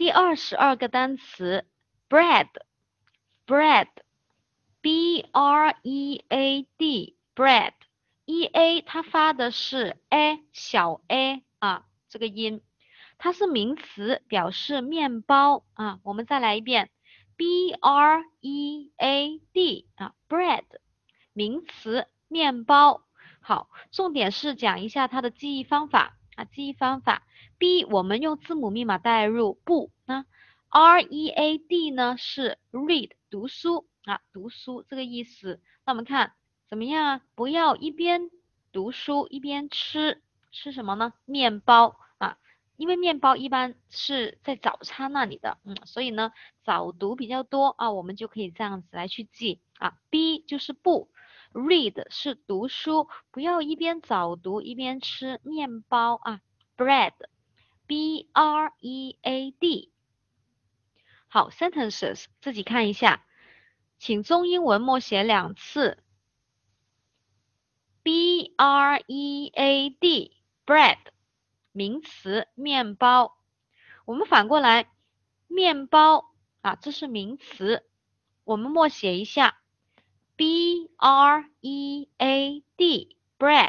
第二十二个单词，bread，bread，b r e a d，bread，e a 它发的是 a 小 a 啊这个音，它是名词，表示面包啊。我们再来一遍，b r e a d 啊，bread，名词，面包。好，重点是讲一下它的记忆方法啊，记忆方法。B 我们用字母密码代入，不，那 R E A D 呢是 read 读书啊，读书这个意思。那我们看怎么样啊？不要一边读书一边吃，吃什么呢？面包啊，因为面包一般是在早餐那里的，嗯，所以呢早读比较多啊，我们就可以这样子来去记啊。B 就是不，read 是读书，不要一边早读一边吃面包啊，bread。B R E A D，好，sentences 自己看一下，请中英文默写两次。B R E A D，bread，名词，面包。我们反过来，面包啊，这是名词，我们默写一下。B R E A D，bread。